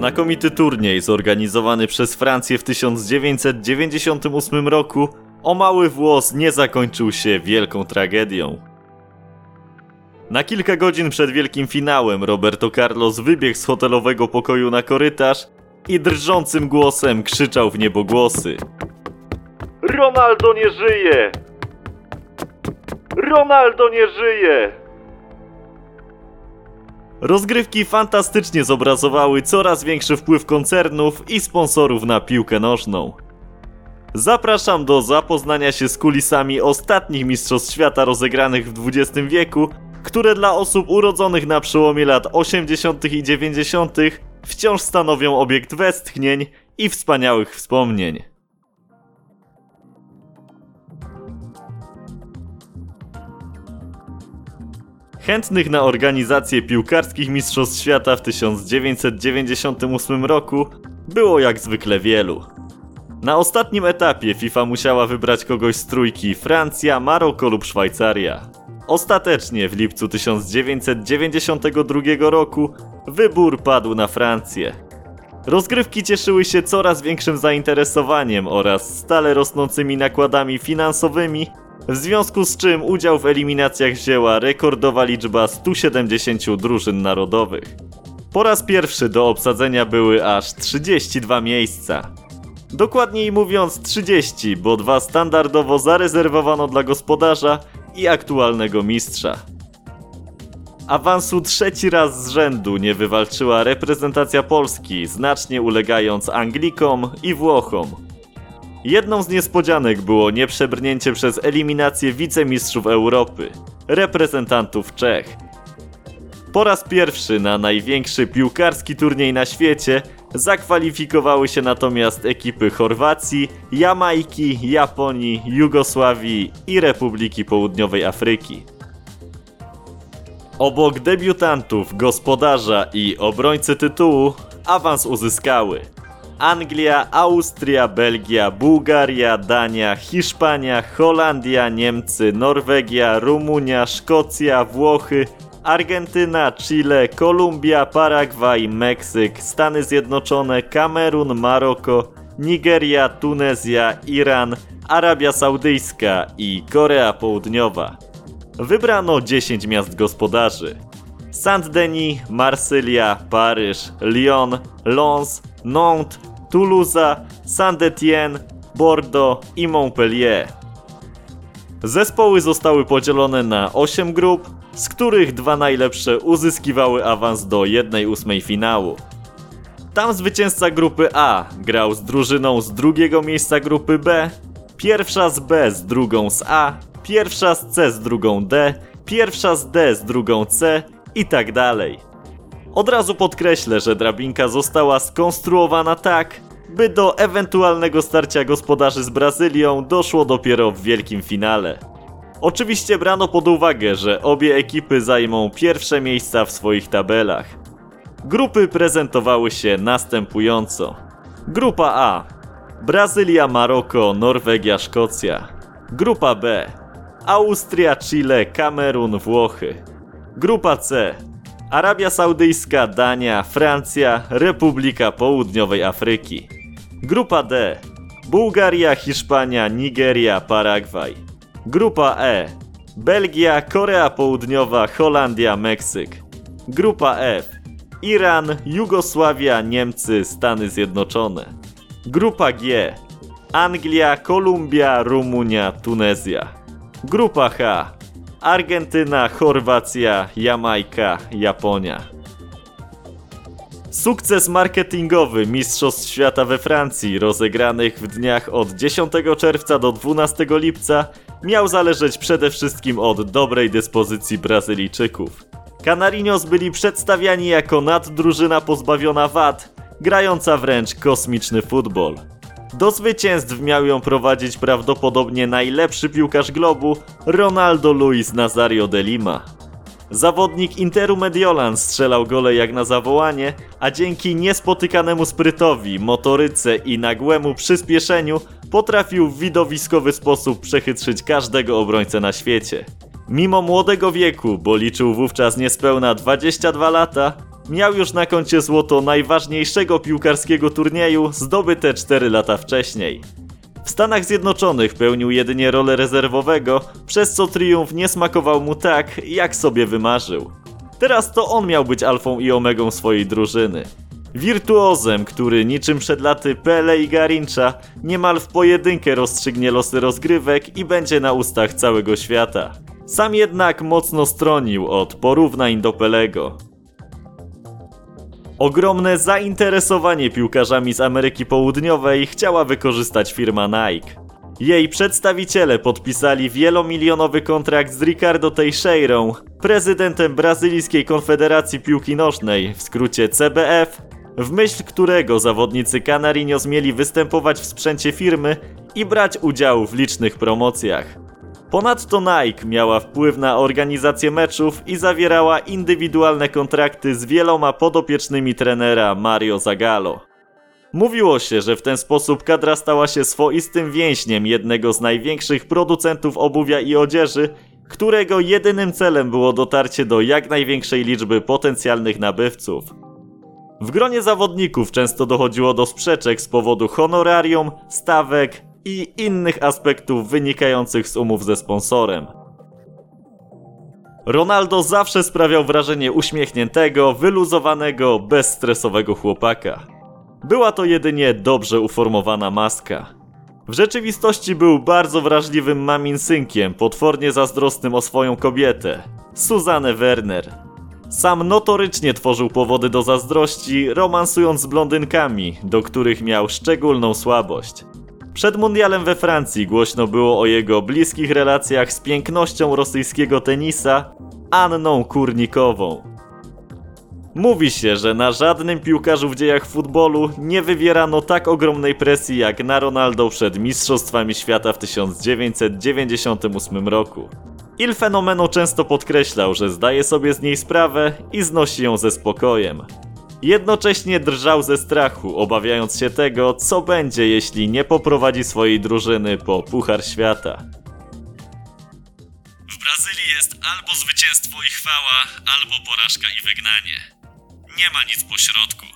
Znakomity turniej zorganizowany przez Francję w 1998 roku o mały włos nie zakończył się wielką tragedią. Na kilka godzin przed wielkim finałem Roberto Carlos wybiegł z hotelowego pokoju na korytarz i drżącym głosem krzyczał w niebogłosy. Ronaldo nie żyje! Ronaldo nie żyje! Rozgrywki fantastycznie zobrazowały coraz większy wpływ koncernów i sponsorów na piłkę nożną. Zapraszam do zapoznania się z kulisami ostatnich Mistrzostw Świata rozegranych w XX wieku, które dla osób urodzonych na przełomie lat 80. i 90. wciąż stanowią obiekt westchnień i wspaniałych wspomnień. Chętnych na organizację piłkarskich Mistrzostw Świata w 1998 roku było jak zwykle wielu. Na ostatnim etapie FIFA musiała wybrać kogoś z trójki Francja, Maroko lub Szwajcaria. Ostatecznie w lipcu 1992 roku wybór padł na Francję. Rozgrywki cieszyły się coraz większym zainteresowaniem oraz stale rosnącymi nakładami finansowymi, w związku z czym udział w eliminacjach wzięła rekordowa liczba 170 drużyn narodowych. Po raz pierwszy do obsadzenia były aż 32 miejsca. Dokładniej mówiąc 30, bo dwa standardowo zarezerwowano dla gospodarza i aktualnego mistrza. Awansu trzeci raz z rzędu nie wywalczyła reprezentacja Polski, znacznie ulegając Anglikom i Włochom. Jedną z niespodzianek było nieprzebrnięcie przez eliminację wicemistrzów Europy, reprezentantów Czech. Po raz pierwszy na największy piłkarski turniej na świecie zakwalifikowały się natomiast ekipy Chorwacji, Jamajki, Japonii, Jugosławii i Republiki Południowej Afryki. Obok debiutantów, gospodarza i obrońcy tytułu awans uzyskały Anglia, Austria, Belgia, Bułgaria, Dania, Hiszpania, Holandia, Niemcy, Norwegia, Rumunia, Szkocja, Włochy, Argentyna, Chile, Kolumbia, Paragwaj, Meksyk, Stany Zjednoczone, Kamerun, Maroko, Nigeria, Tunezja, Iran, Arabia Saudyjska i Korea Południowa. Wybrano 10 miast gospodarzy. Saint-Denis, Marsylia, Paryż, Lyon, Lens, Nantes, Toulouse, Saint-Étienne, Bordeaux i Montpellier. Zespoły zostały podzielone na 8 grup, z których dwa najlepsze uzyskiwały awans do 1-8 finału. Tam zwycięzca grupy A grał z drużyną z drugiego miejsca grupy B, pierwsza z B z drugą z A, pierwsza z C z drugą D, pierwsza z D z drugą C i tak dalej. Od razu podkreślę, że drabinka została skonstruowana tak, by do ewentualnego starcia gospodarzy z Brazylią doszło dopiero w wielkim finale. Oczywiście brano pod uwagę, że obie ekipy zajmą pierwsze miejsca w swoich tabelach. Grupy prezentowały się następująco. Grupa A: Brazylia, Maroko, Norwegia, Szkocja. Grupa B: Austria, Chile, Kamerun, Włochy. Grupa C: Arabia Saudyjska, Dania, Francja, Republika Południowej Afryki. Grupa D: Bułgaria, Hiszpania, Nigeria, Paragwaj. Grupa E: Belgia, Korea Południowa, Holandia, Meksyk. Grupa F: Iran, Jugosławia, Niemcy, Stany Zjednoczone. Grupa G: Anglia, Kolumbia, Rumunia, Tunezja. Grupa H: Argentyna, Chorwacja, Jamajka, Japonia. Sukces marketingowy Mistrzostw Świata we Francji, rozegranych w dniach od 10 czerwca do 12 lipca, miał zależeć przede wszystkim od dobrej dyspozycji Brazylijczyków. Canarinos byli przedstawiani jako naddrużyna pozbawiona wad, grająca wręcz kosmiczny futbol. Do zwycięstw miał ją prowadzić prawdopodobnie najlepszy piłkarz globu Ronaldo Luis Nazario de Lima. Zawodnik Interu Mediolan strzelał gole jak na zawołanie, a dzięki niespotykanemu sprytowi, motoryce i nagłemu przyspieszeniu potrafił w widowiskowy sposób przechytrzyć każdego obrońcę na świecie. Mimo młodego wieku, bo liczył wówczas niespełna 22 lata, Miał już na koncie złoto najważniejszego piłkarskiego turnieju zdobyte 4 lata wcześniej. W Stanach Zjednoczonych pełnił jedynie rolę rezerwowego, przez co triumf nie smakował mu tak, jak sobie wymarzył. Teraz to on miał być alfą i omegą swojej drużyny. Wirtuozem, który niczym przed laty Pele i Garincha niemal w pojedynkę rozstrzygnie losy rozgrywek i będzie na ustach całego świata. Sam jednak mocno stronił od porównań do Pelego. Ogromne zainteresowanie piłkarzami z Ameryki Południowej chciała wykorzystać firma Nike. Jej przedstawiciele podpisali wielomilionowy kontrakt z Ricardo Teixeirą, prezydentem Brazylijskiej Konfederacji Piłki Nożnej, w skrócie CBF, w myśl którego zawodnicy Canarinos mieli występować w sprzęcie firmy i brać udział w licznych promocjach. Ponadto Nike miała wpływ na organizację meczów i zawierała indywidualne kontrakty z wieloma podopiecznymi trenera Mario Zagallo. Mówiło się, że w ten sposób kadra stała się swoistym więźniem jednego z największych producentów obuwia i odzieży, którego jedynym celem było dotarcie do jak największej liczby potencjalnych nabywców. W gronie zawodników często dochodziło do sprzeczek z powodu honorarium, stawek i innych aspektów wynikających z umów ze sponsorem. Ronaldo zawsze sprawiał wrażenie uśmiechniętego, wyluzowanego, bezstresowego chłopaka. Była to jedynie dobrze uformowana maska. W rzeczywistości był bardzo wrażliwym mamin synkiem, potwornie zazdrosnym o swoją kobietę, Suzanę Werner. Sam notorycznie tworzył powody do zazdrości, romansując z blondynkami, do których miał szczególną słabość. Przed mundialem we Francji głośno było o jego bliskich relacjach z pięknością rosyjskiego tenisa, Anną Kurnikową. Mówi się, że na żadnym piłkarzu w dziejach futbolu nie wywierano tak ogromnej presji jak na Ronaldo przed Mistrzostwami Świata w 1998 roku. Il Fenomeno często podkreślał, że zdaje sobie z niej sprawę i znosi ją ze spokojem. Jednocześnie drżał ze strachu, obawiając się tego, co będzie, jeśli nie poprowadzi swojej drużyny po Puchar Świata. W Brazylii jest albo zwycięstwo i chwała, albo porażka i wygnanie. Nie ma nic pośrodku.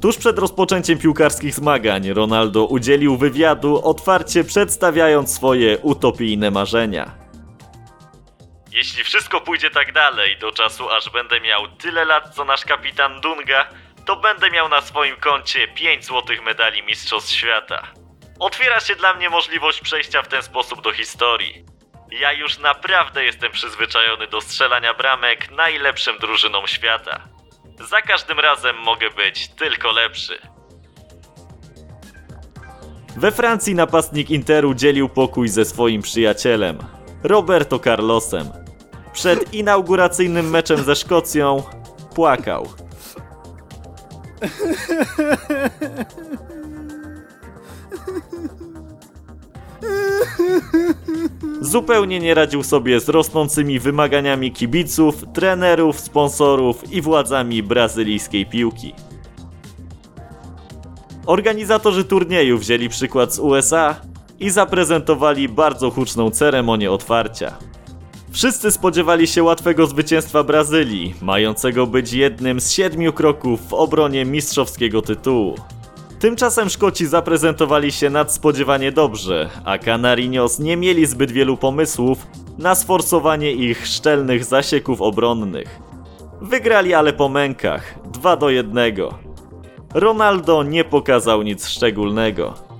Tuż przed rozpoczęciem piłkarskich zmagań Ronaldo udzielił wywiadu, otwarcie przedstawiając swoje utopijne marzenia. Jeśli wszystko pójdzie tak dalej, do czasu aż będę miał tyle lat co nasz kapitan Dunga, to będę miał na swoim koncie 5 złotych medali Mistrzostw Świata. Otwiera się dla mnie możliwość przejścia w ten sposób do historii. Ja już naprawdę jestem przyzwyczajony do strzelania bramek najlepszym drużynom świata. Za każdym razem mogę być tylko lepszy. We Francji napastnik Interu dzielił pokój ze swoim przyjacielem, Roberto Carlosem. Przed inauguracyjnym meczem ze Szkocją płakał. Zupełnie nie radził sobie z rosnącymi wymaganiami kibiców, trenerów, sponsorów i władzami brazylijskiej piłki. Organizatorzy turnieju wzięli przykład z USA i zaprezentowali bardzo huczną ceremonię otwarcia. Wszyscy spodziewali się łatwego zwycięstwa Brazylii, mającego być jednym z siedmiu kroków w obronie mistrzowskiego tytułu. Tymczasem Szkoci zaprezentowali się nadspodziewanie dobrze, a Canarinos nie mieli zbyt wielu pomysłów na sforsowanie ich szczelnych zasieków obronnych. Wygrali ale po mękach, 2 do 1. Ronaldo nie pokazał nic szczególnego.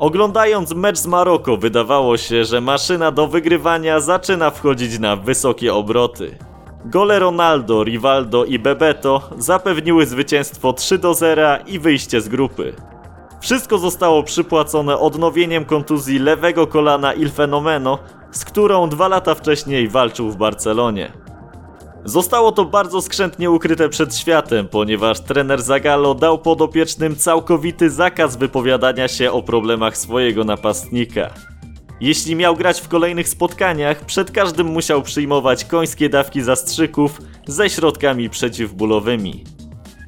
Oglądając mecz z Maroko wydawało się, że maszyna do wygrywania zaczyna wchodzić na wysokie obroty. Gole Ronaldo, Rivaldo i Bebeto zapewniły zwycięstwo 3 do 0 i wyjście z grupy. Wszystko zostało przypłacone odnowieniem kontuzji lewego kolana Il Fenomeno, z którą dwa lata wcześniej walczył w Barcelonie. Zostało to bardzo skrzętnie ukryte przed światem, ponieważ trener Zagallo dał podopiecznym całkowity zakaz wypowiadania się o problemach swojego napastnika. Jeśli miał grać w kolejnych spotkaniach, przed każdym musiał przyjmować końskie dawki zastrzyków ze środkami przeciwbólowymi.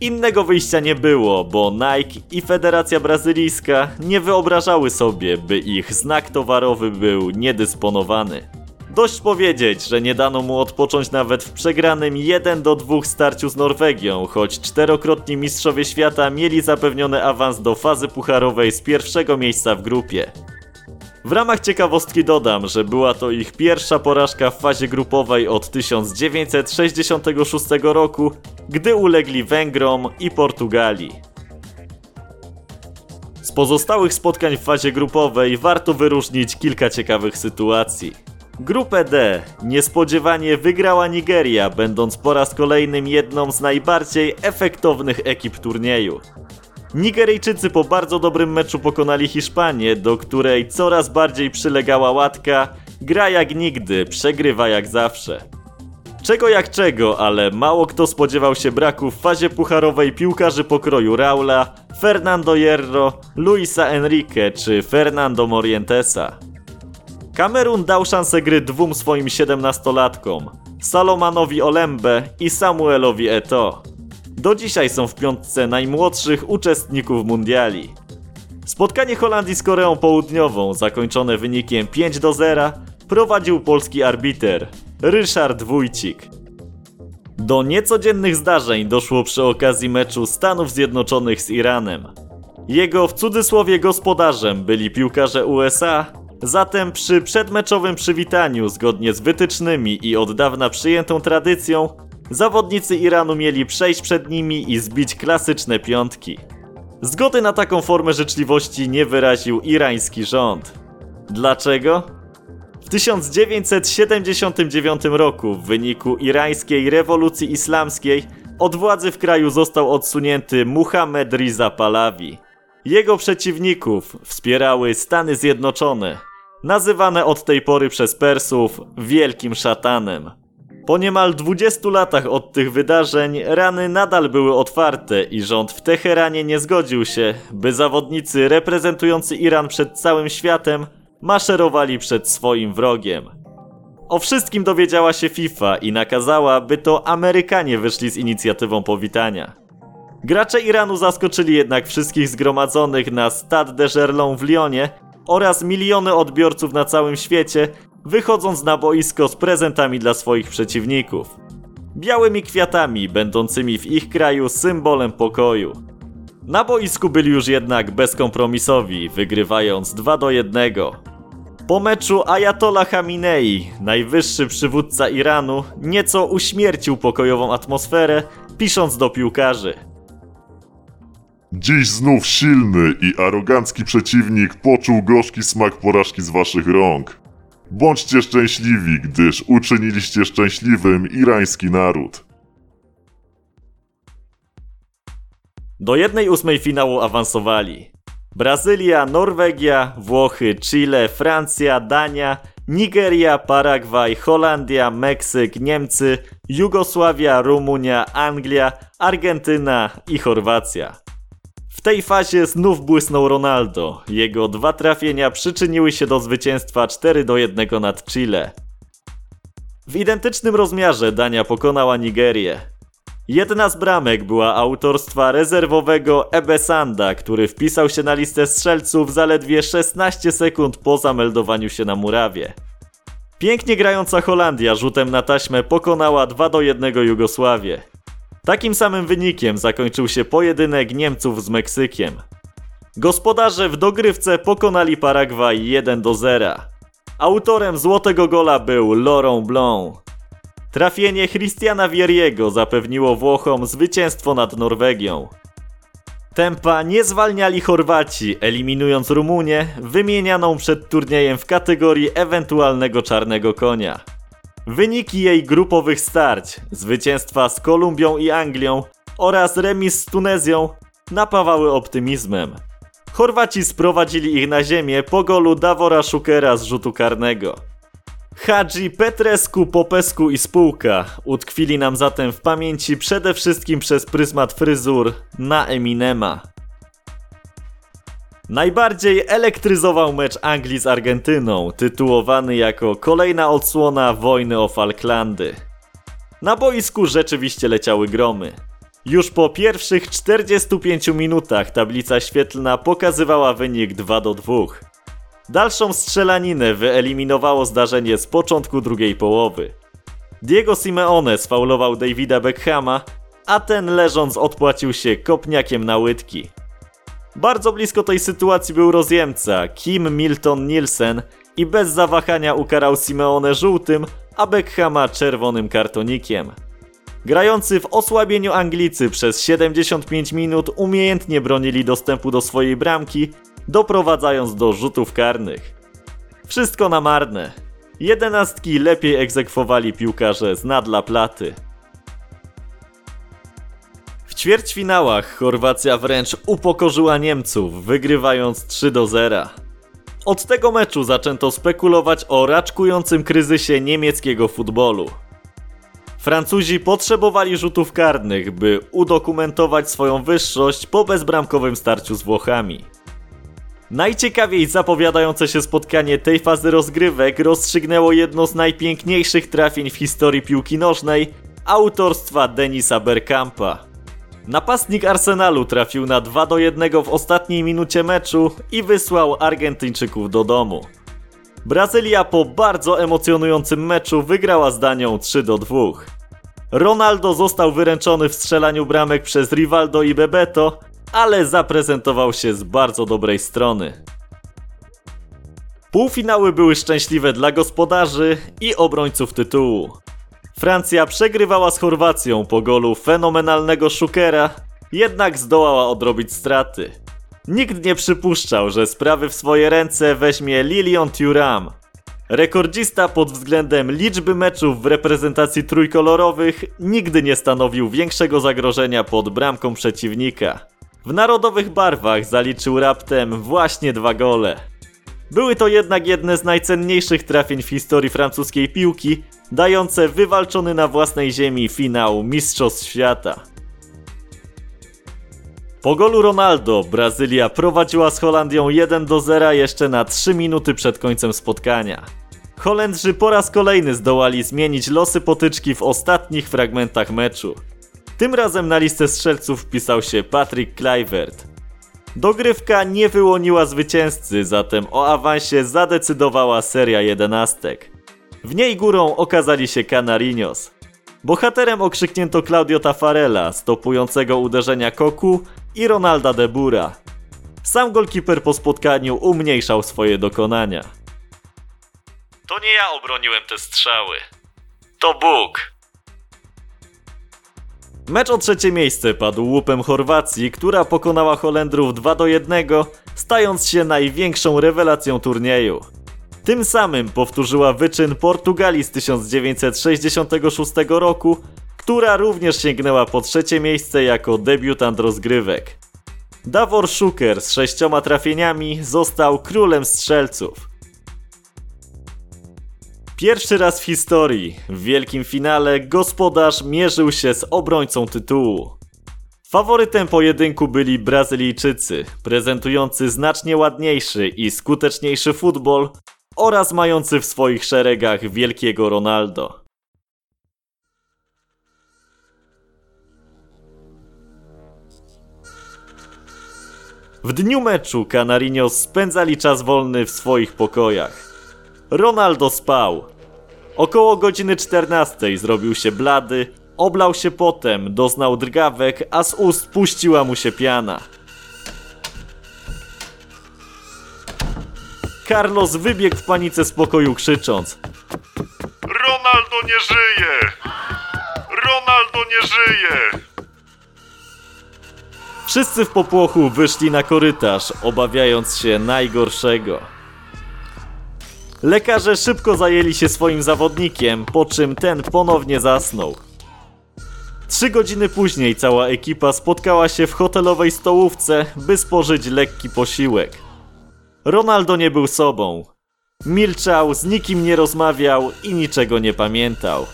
Innego wyjścia nie było, bo Nike i Federacja Brazylijska nie wyobrażały sobie, by ich znak towarowy był niedysponowany. Dość powiedzieć, że nie dano mu odpocząć nawet w przegranym 1 do 2 starciu z Norwegią, choć czterokrotni mistrzowie świata mieli zapewniony awans do fazy pucharowej z pierwszego miejsca w grupie. W ramach ciekawostki dodam, że była to ich pierwsza porażka w fazie grupowej od 1966 roku, gdy ulegli Węgrom i Portugalii. Z pozostałych spotkań w fazie grupowej warto wyróżnić kilka ciekawych sytuacji. Grupę D niespodziewanie wygrała Nigeria, będąc po raz kolejnym jedną z najbardziej efektownych ekip turnieju. Nigeryjczycy po bardzo dobrym meczu pokonali Hiszpanię, do której coraz bardziej przylegała łatka, gra jak nigdy, przegrywa jak zawsze. Czego jak czego, ale mało kto spodziewał się braku w fazie pucharowej piłkarzy pokroju Raula, Fernando Hierro, Luisa Enrique czy Fernando Morientesa. Kamerun dał szansę gry dwóm swoim 17-latkom, Salomanowi Olembe i Samuelowi Eto. Do dzisiaj są w piątce najmłodszych uczestników mundiali. Spotkanie Holandii z Koreą Południową, zakończone wynikiem 5 do 0, prowadził polski arbiter Ryszard Wójcik. Do niecodziennych zdarzeń doszło przy okazji meczu Stanów Zjednoczonych z Iranem. Jego w cudzysłowie gospodarzem byli piłkarze USA, zatem przy przedmeczowym przywitaniu, zgodnie z wytycznymi i od dawna przyjętą tradycją, zawodnicy Iranu mieli przejść przed nimi i zbić klasyczne piątki. Zgody na taką formę życzliwości nie wyraził irański rząd. Dlaczego? W 1979 roku w wyniku irańskiej rewolucji islamskiej od władzy w kraju został odsunięty Muhammad Riza Pahlavi. Jego przeciwników wspierały Stany Zjednoczone, nazywane od tej pory przez Persów Wielkim Szatanem. Po niemal 20 latach od tych wydarzeń rany nadal były otwarte i rząd w Teheranie nie zgodził się, by zawodnicy reprezentujący Iran przed całym światem maszerowali przed swoim wrogiem. O wszystkim dowiedziała się FIFA i nakazała, by to Amerykanie wyszli z inicjatywą powitania. Gracze Iranu zaskoczyli jednak wszystkich zgromadzonych na Stade de Gerlon w Lyonie oraz miliony odbiorców na całym świecie, wychodząc na boisko z prezentami dla swoich przeciwników. Białymi kwiatami, będącymi w ich kraju symbolem pokoju. Na boisku byli już jednak bezkompromisowi, wygrywając 2 do 1. Po meczu Ayatollah Khamenei, najwyższy przywódca Iranu, nieco uśmiercił pokojową atmosferę, pisząc do piłkarzy. Dziś znów silny i arogancki przeciwnik poczuł gorzki smak porażki z waszych rąk. Bądźcie szczęśliwi, gdyż uczyniliście szczęśliwym irański naród. Do jednej ósmej finału awansowali Brazylia, Norwegia, Włochy, Chile, Francja, Dania, Nigeria, Paragwaj, Holandia, Meksyk, Niemcy, Jugosławia, Rumunia, Anglia, Argentyna i Chorwacja. W tej fazie znów błysnął Ronaldo. Jego dwa trafienia przyczyniły się do zwycięstwa 4 do 1 nad Chile. W identycznym rozmiarze Dania pokonała Nigerię. Jedna z bramek była autorstwa rezerwowego Ebesanda, który wpisał się na listę strzelców zaledwie 16 sekund po zameldowaniu się na murawie. Pięknie grająca Holandia rzutem na taśmę pokonała 2 do 1 Jugosławię. Takim samym wynikiem zakończył się pojedynek Niemców z Meksykiem. Gospodarze w dogrywce pokonali Paragwaj 1 do 0. Autorem złotego gola był Laurent Blanc. Trafienie Christiana Vieriego zapewniło Włochom zwycięstwo nad Norwegią. Tempa nie zwalniali Chorwaci, eliminując Rumunię, wymienianą przed turniejem w kategorii ewentualnego czarnego konia. Wyniki jej grupowych starć, zwycięstwa z Kolumbią i Anglią oraz remis z Tunezją napawały optymizmem. Chorwaci sprowadzili ich na ziemię po golu Davora Szukera z rzutu karnego. Hadzi, Petresku, Popesku i spółka utkwili nam zatem w pamięci przede wszystkim przez pryzmat fryzur na Eminema. Najbardziej elektryzował mecz Anglii z Argentyną, tytułowany jako kolejna odsłona wojny o Falklandy. Na boisku rzeczywiście leciały gromy. Już po pierwszych 45 minutach tablica świetlna pokazywała wynik 2 do 2. Dalszą strzelaninę wyeliminowało zdarzenie z początku drugiej połowy. Diego Simeone sfaulował Davida Beckhama, a ten leżąc odpłacił się kopniakiem na łydki. Bardzo blisko tej sytuacji był rozjemca Kim Milton Nielsen i bez zawahania ukarał Simeone żółtym, a Beckhama czerwonym kartonikiem. Grający w osłabieniu Anglicy przez 75 minut umiejętnie bronili dostępu do swojej bramki, doprowadzając do rzutów karnych. Wszystko na marne. Jedenastki lepiej egzekwowali piłkarze z nadla platy. Ćwierćfinałach Chorwacja wręcz upokorzyła Niemców, wygrywając 3 do 0. Od tego meczu zaczęto spekulować o raczkującym kryzysie niemieckiego futbolu. Francuzi potrzebowali rzutów karnych, by udokumentować swoją wyższość po bezbramkowym starciu z Włochami. Najciekawiej zapowiadające się spotkanie tej fazy rozgrywek rozstrzygnęło jedno z najpiękniejszych trafień w historii piłki nożnej autorstwa Denisa Bergkampa. Napastnik Arsenalu trafił na 2 do 1 w ostatniej minucie meczu i wysłał Argentyńczyków do domu. Brazylia po bardzo emocjonującym meczu wygrała z Danią 3 do 2. Ronaldo został wyręczony w strzelaniu bramek przez Rivaldo i Bebeto, ale zaprezentował się z bardzo dobrej strony. Półfinały były szczęśliwe dla gospodarzy i obrońców tytułu. Francja przegrywała z Chorwacją po golu fenomenalnego Szukera, jednak zdołała odrobić straty. Nikt nie przypuszczał, że sprawy w swoje ręce weźmie Lilian Thuram. Rekordzista pod względem liczby meczów w reprezentacji trójkolorowych nigdy nie stanowił większego zagrożenia pod bramką przeciwnika. W narodowych barwach zaliczył raptem właśnie dwa gole. Były to jednak jedne z najcenniejszych trafień w historii francuskiej piłki, dające wywalczony na własnej ziemi finał Mistrzostw Świata. Po golu Ronaldo Brazylia prowadziła z Holandią 1 do 0 jeszcze na 3 minuty przed końcem spotkania. Holendrzy po raz kolejny zdołali zmienić losy potyczki w ostatnich fragmentach meczu. Tym razem na listę strzelców wpisał się Patrick Kluivert. Dogrywka nie wyłoniła zwycięzcy, zatem o awansie zadecydowała seria jedenastek. W niej górą okazali się Canarinos. Bohaterem okrzyknięto Claudio Tafarella, stopującego uderzenia Koku i Ronalda de Bura. Sam golkiper po spotkaniu umniejszał swoje dokonania. To nie ja obroniłem te strzały. To Bóg. Mecz o trzecie miejsce padł łupem Chorwacji, która pokonała Holendrów 2 do 1, stając się największą rewelacją turnieju. Tym samym powtórzyła wyczyn Portugalii z 1966 roku, która również sięgnęła po trzecie miejsce jako debiutant rozgrywek. Davor Szuker z sześcioma trafieniami został królem strzelców. Pierwszy raz w historii w wielkim finale gospodarz mierzył się z obrońcą tytułu. Faworytem pojedynku byli Brazylijczycy, prezentujący znacznie ładniejszy i skuteczniejszy futbol oraz mający w swoich szeregach wielkiego Ronaldo. W dniu meczu Canarinos spędzali czas wolny w swoich pokojach. Ronaldo spał. Około godziny 14 zrobił się blady, oblał się potem, doznał drgawek, a z ust puściła mu się piana. Carlos wybiegł w panice z pokoju krzycząc Ronaldo nie żyje! Ronaldo nie żyje! Wszyscy w popłochu wyszli na korytarz, obawiając się najgorszego. Lekarze szybko zajęli się swoim zawodnikiem, po czym ten ponownie zasnął. Trzy godziny później cała ekipa spotkała się w hotelowej stołówce, by spożyć lekki posiłek. Ronaldo nie był sobą. Milczał, z nikim nie rozmawiał i niczego nie pamiętał.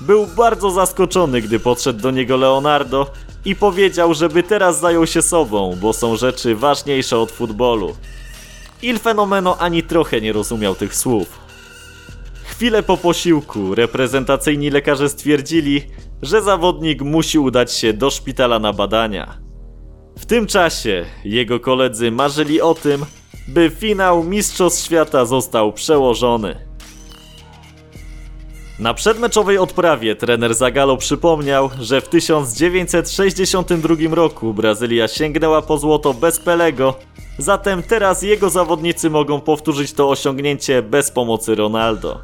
Był bardzo zaskoczony, gdy podszedł do niego Leonardo i powiedział, żeby teraz zajął się sobą, bo są rzeczy ważniejsze od futbolu. Il Fenomeno ani trochę nie rozumiał tych słów. Chwilę po posiłku reprezentacyjni lekarze stwierdzili, że zawodnik musi udać się do szpitala na badania. W tym czasie jego koledzy marzyli o tym, by finał Mistrzostw Świata został przełożony. Na przedmeczowej odprawie trener Zagallo przypomniał, że w 1962 roku Brazylia sięgnęła po złoto bez Pelego, zatem teraz jego zawodnicy mogą powtórzyć to osiągnięcie bez pomocy Ronaldo.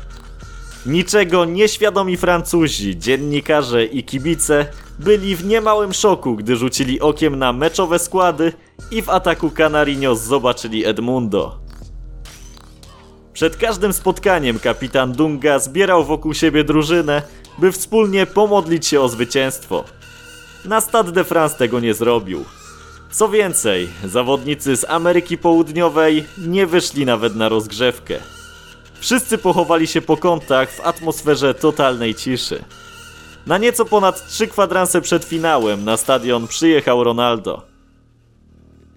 Niczego nieświadomi Francuzi, dziennikarze i kibice byli w niemałym szoku, gdy rzucili okiem na meczowe składy i w ataku Canarinos zobaczyli Edmundo. Przed każdym spotkaniem kapitan Dunga zbierał wokół siebie drużynę, by wspólnie pomodlić się o zwycięstwo. Na Stade de France tego nie zrobił. Co więcej, zawodnicy z Ameryki Południowej nie wyszli nawet na rozgrzewkę. Wszyscy pochowali się po kątach w atmosferze totalnej ciszy. Na nieco ponad trzy kwadranse przed finałem na stadion przyjechał Ronaldo.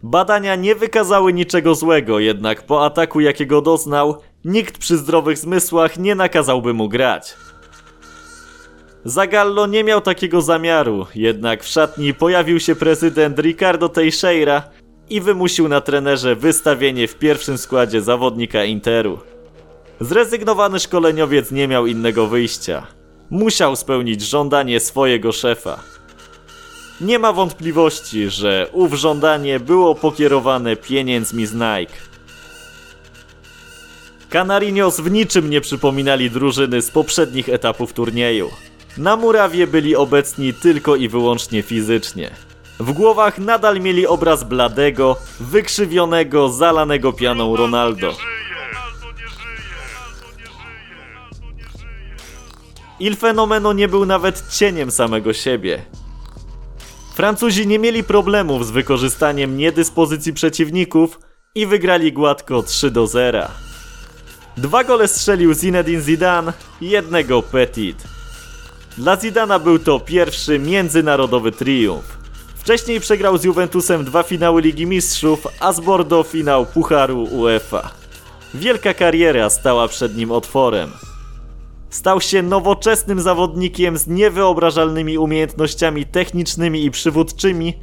Badania nie wykazały niczego złego, jednak po ataku jakiego doznał, nikt przy zdrowych zmysłach nie nakazałby mu grać. Zagallo nie miał takiego zamiaru, jednak w szatni pojawił się prezydent Ricardo Teixeira i wymusił na trenerze wystawienie w pierwszym składzie zawodnika Interu. Zrezygnowany szkoleniowiec nie miał innego wyjścia. Musiał spełnić żądanie swojego szefa. Nie ma wątpliwości, że ów żądanie było pokierowane pieniędzmi z Nike. Canarinos w niczym nie przypominali drużyny z poprzednich etapów turnieju. Na murawie byli obecni tylko i wyłącznie fizycznie. W głowach nadal mieli obraz bladego, wykrzywionego, zalanego pianą Ronaldo. Il Fenomeno nie był nawet cieniem samego siebie. Francuzi nie mieli problemów z wykorzystaniem niedyspozycji przeciwników i wygrali gładko 3 do 0. Dwa gole strzelił Zinedine Zidane, jednego Petit. Dla Zidana był to pierwszy międzynarodowy triumf. Wcześniej przegrał z Juventusem dwa finały Ligi Mistrzów, a z Bordeaux finał Pucharu UEFA. Wielka kariera stała przed nim otworem. Stał się nowoczesnym zawodnikiem z niewyobrażalnymi umiejętnościami technicznymi i przywódczymi,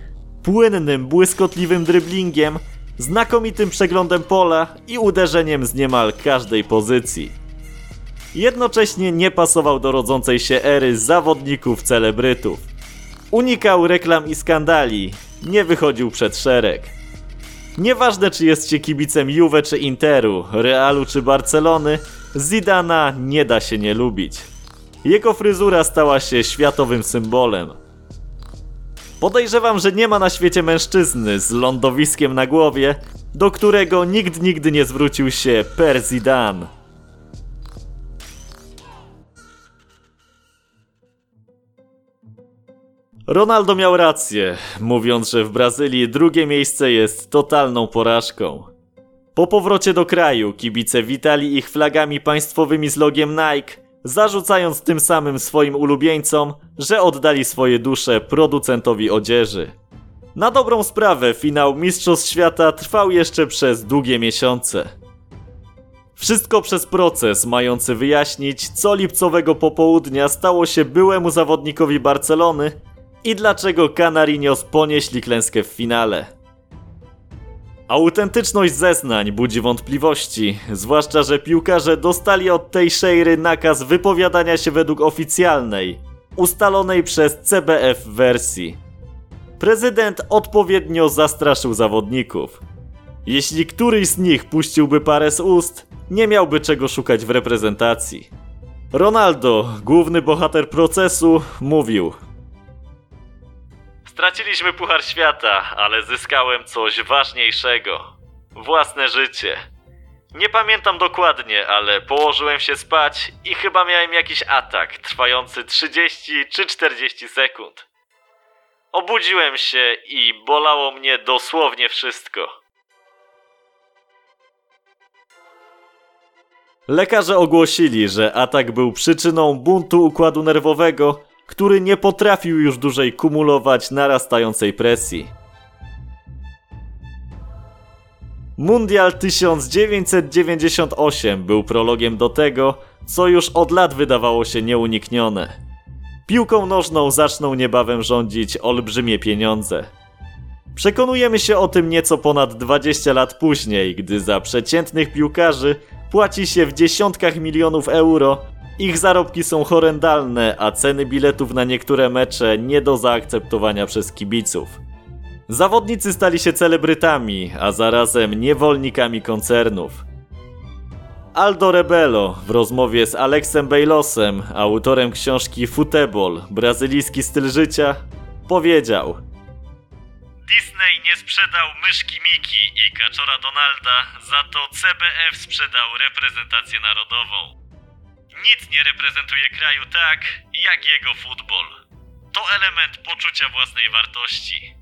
płynnym, błyskotliwym dryblingiem, znakomitym przeglądem pola i uderzeniem z niemal każdej pozycji. Jednocześnie nie pasował do rodzącej się ery zawodników celebrytów. Unikał reklam i skandali, nie wychodził przed szereg. Nieważne czy jest się kibicem Juve czy Interu, Realu czy Barcelony, Zidana nie da się nie lubić. Jego fryzura stała się światowym symbolem. Podejrzewam, że nie ma na świecie mężczyzny z lądowiskiem na głowie, do którego nikt nigdy nie zwrócił się per Zidane. Ronaldo miał rację, mówiąc, że w Brazylii drugie miejsce jest totalną porażką. Po powrocie do kraju kibice witali ich flagami państwowymi z logiem Nike, zarzucając tym samym swoim ulubieńcom, że oddali swoje dusze producentowi odzieży. Na dobrą sprawę finał Mistrzostw Świata trwał jeszcze przez długie miesiące. Wszystko przez proces mający wyjaśnić, co lipcowego popołudnia stało się byłemu zawodnikowi Barcelony i dlaczego Canarinos ponieśli klęskę w finale. Autentyczność zeznań budzi wątpliwości, zwłaszcza, że piłkarze dostali od tej szejry nakaz wypowiadania się według oficjalnej, ustalonej przez CBF wersji. Prezydent odpowiednio zastraszył zawodników. Jeśli któryś z nich puściłby parę z ust, nie miałby czego szukać w reprezentacji. Ronaldo, główny bohater procesu, mówił: Straciliśmy Puchar Świata, ale zyskałem coś ważniejszego własne życie. Nie pamiętam dokładnie, ale położyłem się spać i chyba miałem jakiś atak trwający 30 czy 40 sekund. Obudziłem się i bolało mnie dosłownie wszystko. Lekarze ogłosili, że atak był przyczyną buntu układu nerwowego, który nie potrafił już dłużej kumulować narastającej presji. Mundial 1998 był prologiem do tego, co już od lat wydawało się nieuniknione. Piłką nożną zaczną niebawem rządzić olbrzymie pieniądze. Przekonujemy się o tym nieco ponad 20 lat później, gdy za przeciętnych piłkarzy płaci się w dziesiątkach milionów euro. Ich zarobki są horrendalne, a ceny biletów na niektóre mecze nie do zaakceptowania przez kibiców. Zawodnicy stali się celebrytami, a zarazem niewolnikami koncernów. Aldo Rebelo w rozmowie z Alexem Baylosem, autorem książki Football, brazylijski styl życia, powiedział Disney nie sprzedał myszki Miki i kaczora Donalda, za to CBF sprzedał reprezentację narodową. Nic nie reprezentuje kraju tak, jak jego futbol. To element poczucia własnej wartości.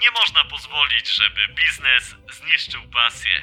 Nie można pozwolić, żeby biznes zniszczył pasję.